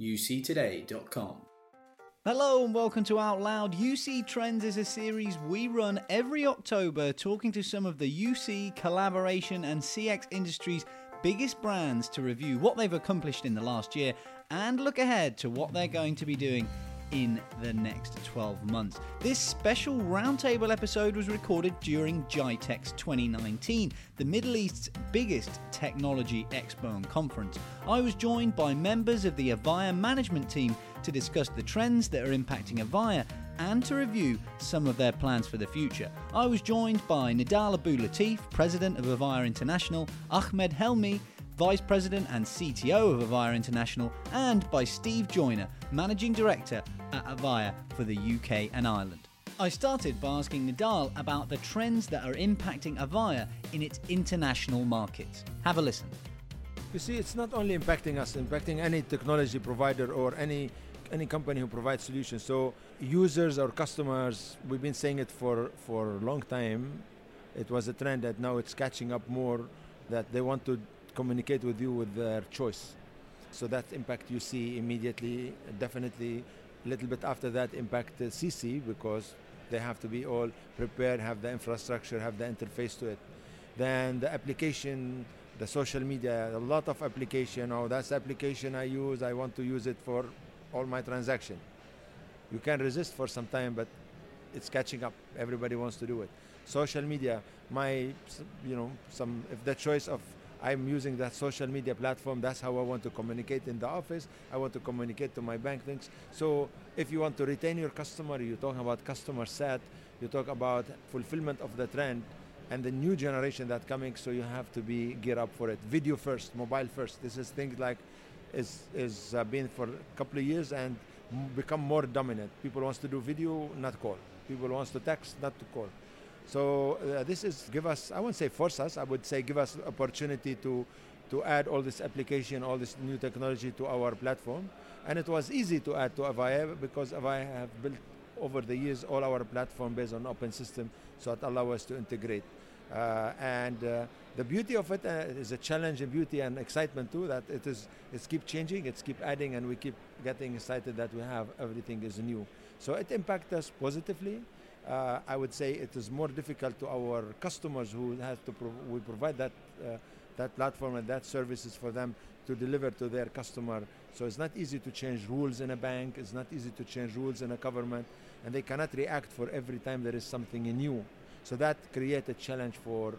uctoday.com. Hello and welcome to Out Loud. UC Trends is a series we run every October talking to some of the UC, collaboration, and CX industry's biggest brands to review what they've accomplished in the last year and look ahead to what they're going to be doing in the next 12 months. This special roundtable episode was recorded during GITEX 2019, the Middle East's biggest technology expo and conference. I was joined by members of the Avaya management team to discuss the trends that are impacting Avaya and to review some of their plans for the future. I was joined by Nidal Abou-Ltaif, President of Avaya International, Ahmed Helmi, Vice President and CTO of Avaya International, and by Steve Joyner, Managing Director at Avaya for the UK and Ireland. I started by asking Nidal about the trends that are impacting Avaya in its international markets. Have a listen. You see, it's not only impacting us, impacting any technology provider or any any company who provides solutions. So users or customers, we've been saying it for for a long time. It was a trend that now it's catching up more. That they want to communicate with you with their choice. So that impact you see immediately, definitely. A little bit after that, impact uh, CC because they have to be all prepared, have the infrastructure, have the interface to it. Then the application, the social media, a lot of application. Oh, that's the application I use. I want to use it for all my transaction. You can resist for some time, but it's catching up. Everybody wants to do it. Social media, my, you know, some if the choice of I'm using that social media platform. That's how I want to communicate in the office. I want to communicate to my bank things. So if you want to retain your customer, you talk about customer set, you talk about fulfillment of the trend and the new generation that coming. So you have to be gear up for it. Video first, mobile first. This is things like is is uh, been for a couple of years and become more dominant. People wants to do video, not call. People wants to text, not to call. So uh, this is give us, I wouldn't say force us, I would say give us opportunity to, to add all this application, all this new technology to our platform. And it was easy to add to Avaya because Avaya have built over the years all our platform based on open system, so it allow us to integrate. Uh, and uh, the beauty of it uh, is a challenge and beauty and excitement too that it is it's keep changing it's keep adding and we keep getting excited that we have everything is new so it impacts us positively uh, I would say it is more difficult to our customers who have to pro- we provide that uh, that platform and that services for them to deliver to their customer. So it's not easy to change rules in a bank. It's not easy to change rules in a government, and they cannot react for every time there is something new. So that creates a challenge for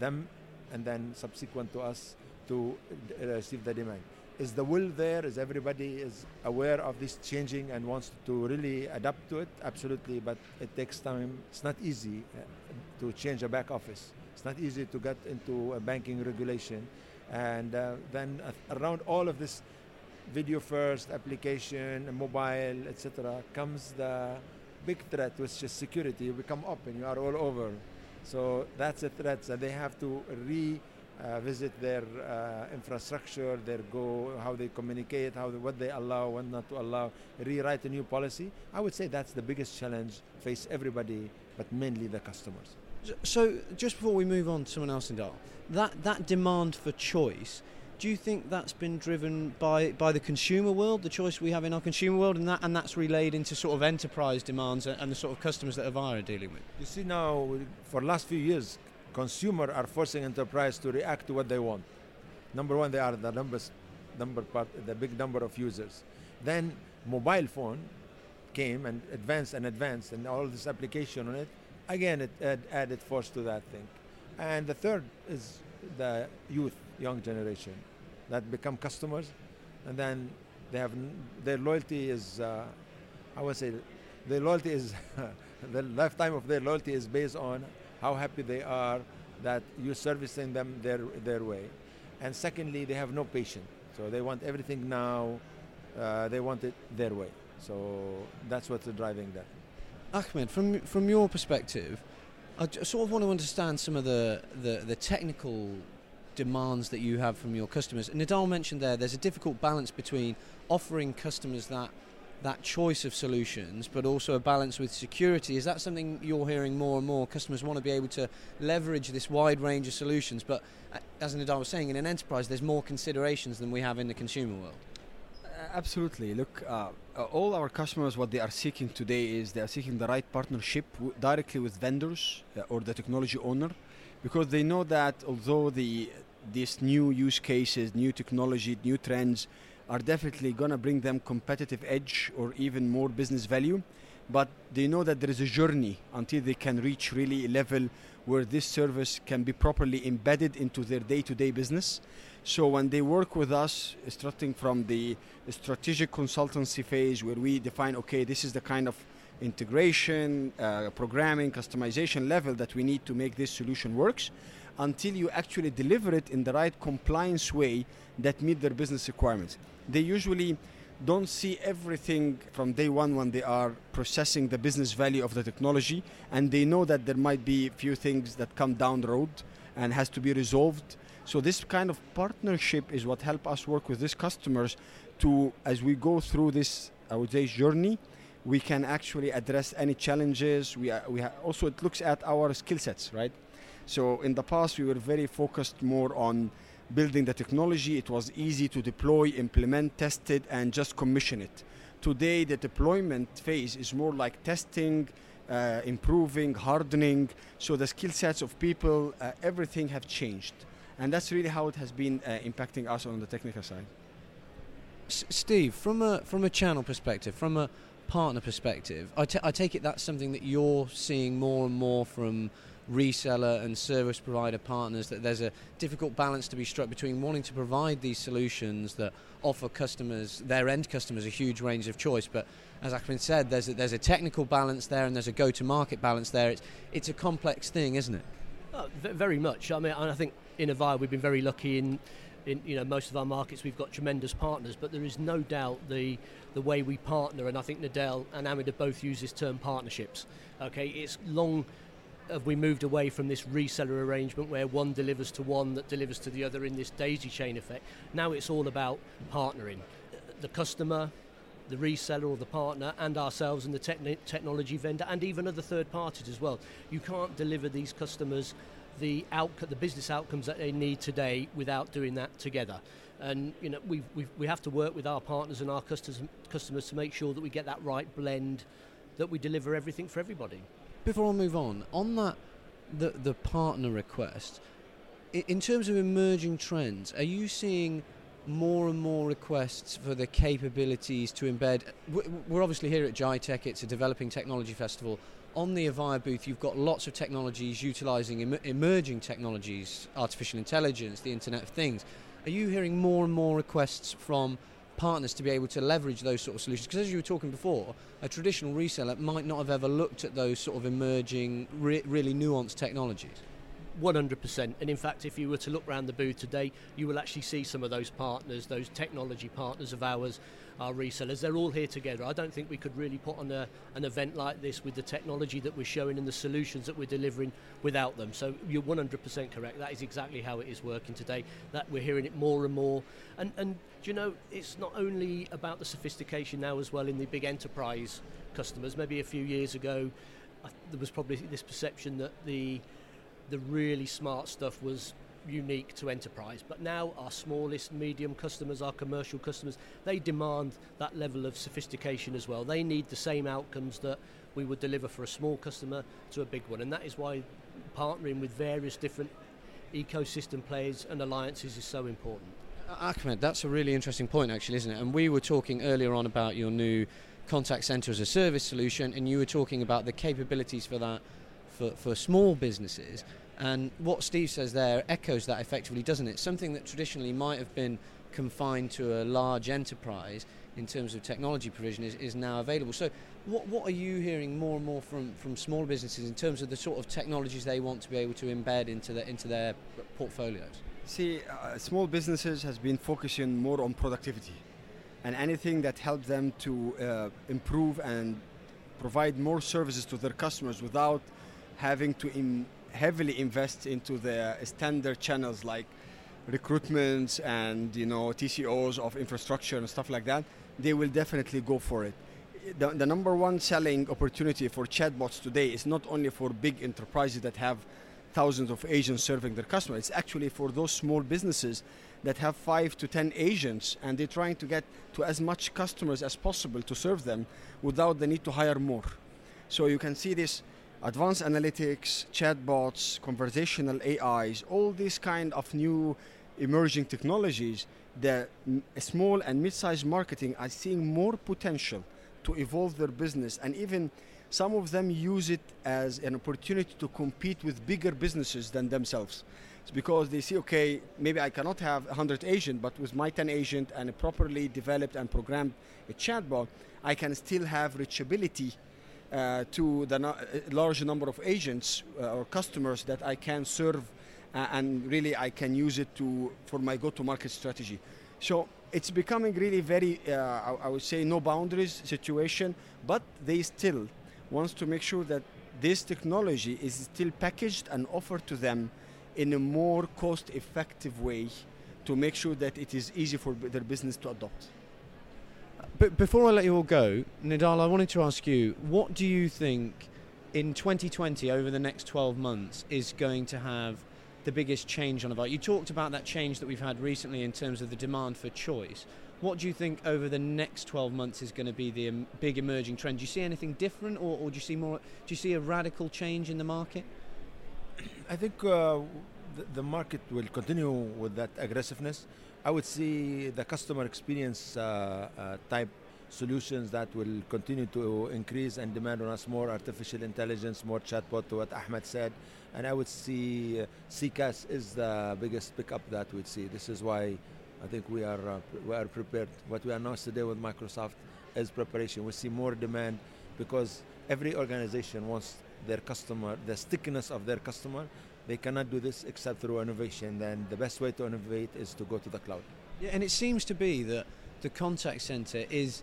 them, and then subsequent to us to uh, receive the demand is the will there? Is everybody is aware of this changing and wants to really adapt to it? Absolutely, but it takes time. It's not easy uh, to change a back office. It's not easy to get into a banking regulation, and uh, then uh, around all of this video first application, mobile, etc., comes the big threat, which is security. You become open. You are all over. So that's a threat that they have to re uh, visit their uh, infrastructure, their go, how they communicate, how they, what they allow, what not to allow, rewrite a new policy. I would say that's the biggest challenge face everybody, but mainly the customers. So, just before we move on to someone else Nidal, that that demand for choice. Do you think that's been driven by, by the consumer world, the choice we have in our consumer world, and that and that's relayed into sort of enterprise demands and the sort of customers that Avaya are dealing with? You see now, for the last few years, consumer are forcing enterprise to react to what they want. Number one, they are the numbers, number part, the big number of users. Then mobile phone came and advanced and advanced, and all this application on it. Again, it add, added force to that thing. And the third is the youth, young generation, that become customers, and then they have their loyalty is, uh, I would say, their loyalty is the lifetime of their loyalty is based on how happy they are that you're servicing them their, their way. And secondly, they have no patience. So they want everything now, uh, they want it their way. So that's what's driving that. Ahmed, from, from your perspective, I sort of want to understand some of the, the, the technical demands that you have from your customers. And Nidal mentioned there, there's a difficult balance between offering customers that that choice of solutions, but also a balance with security. Is that something you're hearing more and more? Customers want to be able to leverage this wide range of solutions, but uh, as Nidal was saying, in an enterprise, there's more considerations than we have in the consumer world. absolutely. Look, uh, uh, all our customers, what they are seeking today is they are seeking the right partnership directly with vendors uh, or the technology owner, because they know that although the these new use cases, new technology, new trends are definitely going to bring them competitive edge or even more business value, but they know that there is a journey until they can reach really a level where this service can be properly embedded into their day-to-day business. So when they work with us, starting from the strategic consultancy phase, where we define, okay, this is the kind of integration, uh, programming, customization level that we need to make this solution works, until you actually deliver it in the right compliance way that meet their business requirements. They usually don't see everything from day one when they are processing the business value of the technology, and they know that there might be a few things that come down the road and has to be resolved so this kind of partnership is what help us work with these customers to, as we go through this, I would say, journey, we can actually address any challenges. We, we also it looks at our skill sets, right? So in the past we were very focused more on building the technology. It was easy to deploy, implement, test it, and just commission it. Today the deployment phase is more like testing, uh, improving, hardening. So the skill sets of people, uh, everything have changed and that's really how it has been uh, impacting us on the technical side. S- Steve, from a from a channel perspective, from a partner perspective, I, t- I take it that's something that you're seeing more and more from reseller and service provider partners that there's a difficult balance to be struck between wanting to provide these solutions that offer customers their end customers a huge range of choice but as Ahmed said there's a, there's a technical balance there and there's a go to market balance there it's it's a complex thing isn't it oh, very much I mean I think in Avaya, we've been very lucky in, in you know most of our markets. We've got tremendous partners, but there is no doubt the the way we partner, and I think Nidal and Ahmed have both used this term partnerships. Okay, it's long have we moved away from this reseller arrangement where one delivers to one that delivers to the other in this daisy chain effect. Now it's all about partnering. The customer, the reseller or the partner, and ourselves and the techn- technology vendor, and even other third parties as well. You can't deliver these customers the outcome, the business outcomes that they need today without doing that together. And you know, we we have to work with our partners and our customers customers to make sure that we get that right blend, that we deliver everything for everybody. Before I move on, on that, the the partner request, in terms of emerging trends, are you seeing more and more requests for the capabilities to embed? We're obviously here at GITEX, it's a developing technology festival on the Avaya booth, you've got lots of technologies utilizing em- emerging technologies, artificial intelligence, the Internet of Things. Are you hearing more and more requests from partners to be able to leverage those sort of solutions? Because as you were talking before, a traditional reseller might not have ever looked at those sort of emerging, re- really nuanced technologies. 100%. And in fact, if you were to look around the booth today, you will actually see some of those partners, those technology partners of ours, our resellers. They're all here together. I don't think we could really put on a, an event like this with the technology that we're showing and the solutions that we're delivering without them. So you're 100% correct. That is exactly how it is working today. That we're hearing it more and more. And, and do you know, it's not only about the sophistication now as well in the big enterprise customers. Maybe a few years ago, uh, there was probably this perception that the the really smart stuff was unique to enterprise. But now our smallest, medium customers, our commercial customers, they demand that level of sophistication as well. They need the same outcomes that we would deliver for a small customer to a big one. And that is why partnering with various different ecosystem players and alliances is so important. Ahmed, that's a really interesting point, actually, isn't it? And we were talking earlier on about your new contact center as a service solution, and you were talking about the capabilities for that for, for small businesses. And what Steve says there echoes that effectively, doesn't it? Something that traditionally might have been confined to a large enterprise in terms of technology provision is, is now available. So, what, what are you hearing more and more from, from small businesses in terms of the sort of technologies they want to be able to embed into, the, into their portfolios? See, uh, small businesses has been focusing more on productivity and anything that helps them to uh, improve and provide more services to their customers without having to Im- heavily invest into the standard channels like recruitments and you know TCOs of infrastructure and stuff like that, they will definitely go for it. The, the number one selling opportunity for chatbots today is not only for big enterprises that have thousands of agents serving their customers. It's actually for those small businesses that have five to ten agents and they're trying to get to as much customers as possible to serve them without the need to hire more. So you can see this advanced analytics, chatbots, conversational AIs, all these kind of new emerging technologies, the small and mid-sized marketing are seeing more potential to evolve their business and even some of them use it as an opportunity to compete with bigger businesses than themselves. It's because they see, okay, maybe I cannot have 100 agent, but with my 10 agent and a properly developed and programmed chatbot, I can still have reachability uh, to the no- large number of agents uh, or customers that I can serve, uh, and really I can use it to for my go-to-market strategy. So it's becoming really very, uh, I, I would say, no boundaries situation, but they still wants to make sure that this technology is still packaged and offered to them in a more cost-effective way to make sure that it is easy for their business to adopt. But before I let you all go, Nidal, I wanted to ask you, what do you think in 2020, over the next 12 months, is going to have the biggest change on Avaya? You talked about that change that we've had recently in terms of the demand for choice. What do you think over the next 12 months is going to be the big emerging trend? Do you see anything different, or, or do you see more? Do you see a radical change in the market? I think uh, the, the market will continue with that aggressiveness. I would see the customer experience uh, uh, type solutions that will continue to increase and demand on us more artificial intelligence, more chatbot, to what Ahmed said. And I would see uh, CCaaS is the biggest pickup that we'd see. This is why I think we are uh, we are prepared. What we announced today with Microsoft is preparation. We see more demand because every organization wants their customer, the stickiness of their customer. They cannot do this except through innovation. Then the best way to innovate is to go to the cloud. Yeah, and it seems to be that the contact center is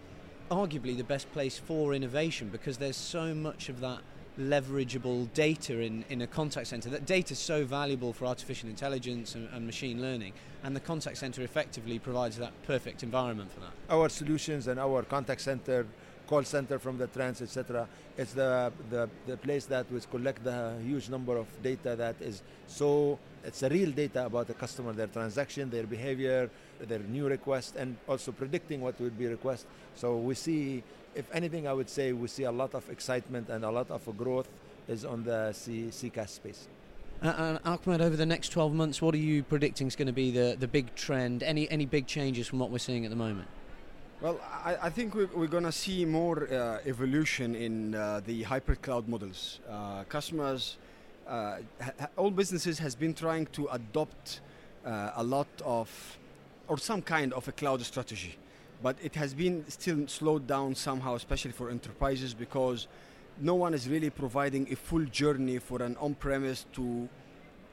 arguably the best place for innovation because there's so much of that leverageable data in, in a contact center. That data is so valuable for artificial intelligence and, and machine learning, and the contact center effectively provides that perfect environment for that. Our solutions and our contact center, call center from the trans, etc. It's the, the the place that we collect the huge number of data that is so. It's a real data about the customer, their transaction, their behavior, their new request, and also predicting what would be request. So we see, if anything, I would say we see a lot of excitement and a lot of growth is on the C- CCaaS space. Uh, and Ahmed, over the next 12 months, what are you predicting is going to be the, the big trend? Any any big changes from what we're seeing at the moment? Well, I, I think we're, we're going to see more uh, evolution in uh, the hybrid cloud models. Uh, customers, uh, ha- all businesses has been trying to adopt uh, a lot of, or some kind of a cloud strategy, but it has been still slowed down somehow, especially for enterprises, because no one is really providing a full journey for an on-premise to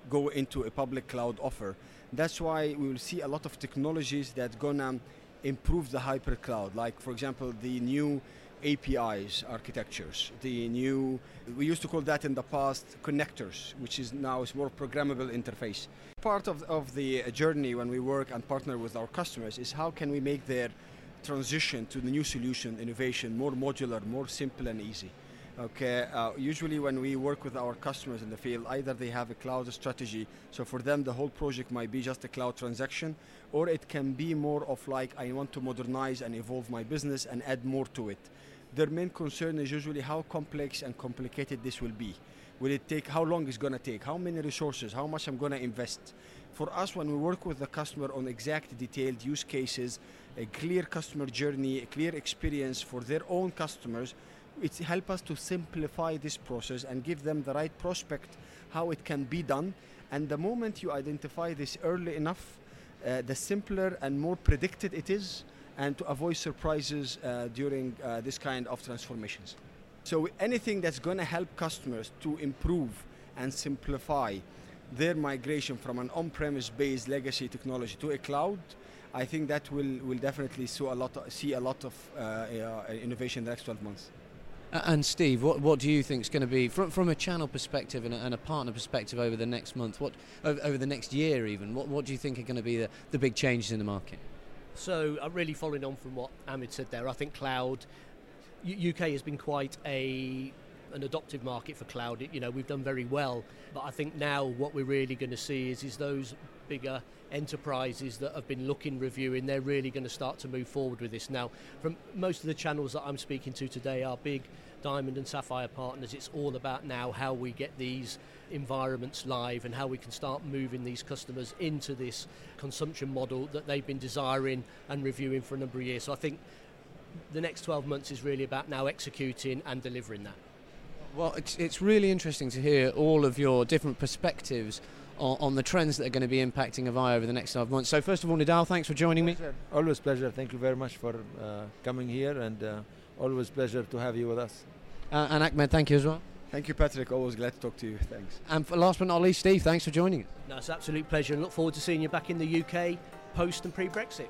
go into a public cloud offer. That's why we will see a lot of technologies that gonna improve the hybrid cloud. Like for example, the new APIs architectures, the new we used to call that in the past connectors, which is now is more programmable interface. Part of, of the journey when we work and partner with our customers is how can we make their transition to the new solution innovation more modular, more simple and easy. Okay, uh, usually when we work with our customers in the field, either they have a cloud strategy, so for them the whole project might be just a cloud transaction, or it can be more of like I want to modernize and evolve my business and add more to it. Their main concern is usually how complex and complicated this will be. Will it take? How long it's gonna take? How many resources? How much I'm gonna invest? For us, when we work with the customer on exact detailed use cases, a clear customer journey, a clear experience for their own customers, it help us to simplify this process and give them the right prospect how it can be done. And the moment you identify this early enough, uh, the simpler and more predicted it is, and to avoid surprises uh, during uh, this kind of transformations. So anything that's going to help customers to improve and simplify their migration from an on-premise based legacy technology to a cloud, I think that will, will definitely see a lot of, see a lot of uh, innovation in the next 12 months. And Steve, what, what do you think is going to be from, from a channel perspective and a, and a partner perspective over the next month? What over, the next year even? What, what do you think are going to be the, the big changes in the market? So, uh, really following on from what Ahmed said there, I think cloud, UK has been quite a an adoptive market for cloud. You know, we've done very well, but I think now what we're really going to see is is those bigger enterprises that have been looking, reviewing, they're really going to start to move forward with this now. From most of the channels that I'm speaking to today are big diamond and sapphire partners. It's all about now how we get these environments live and how we can start moving these customers into this consumption model that they've been desiring and reviewing for a number of years. So I think the next 12 months is really about now executing and delivering that. Well, it's, it's really interesting to hear all of your different perspectives on, on, the trends that are going to be impacting Avaya over the next 12 months. So, first of all, Nidal, thanks for joining me. Always pleasure. Thank you very much for uh, coming here, and uh, always pleasure to have you with us. Uh, and Ahmed, thank you as well. Thank you, Patrick. Always glad to talk to you. Thanks. And for last but not least, Steve, thanks for joining us. No, it's an absolute pleasure and look forward to seeing you back in the UK post and pre Brexit.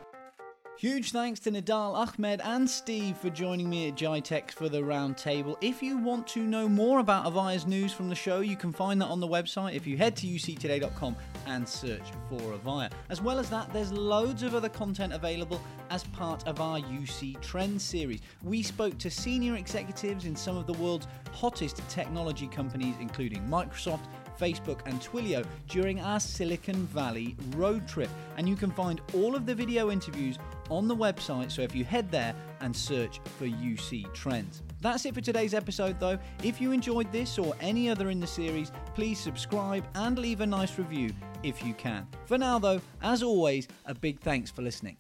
Huge thanks to Nidal Ahmed, and Steve for joining me at GITEX for the roundtable. If you want to know more about Avaya's news from the show, you can find that on the website if you head to uctoday.com and search for Avaya. As well as that, there's loads of other content available as part of our UC Trends series. We spoke to senior executives in some of the world's hottest technology companies, including Microsoft. Facebook, and Twilio during our Silicon Valley road trip. And you can find all of the video interviews on the website, so if you head there and search for UC Trends. That's it for today's episode, though. If you enjoyed this or any other in the series, please subscribe and leave a nice review if you can. For now, though, as always, a big thanks for listening.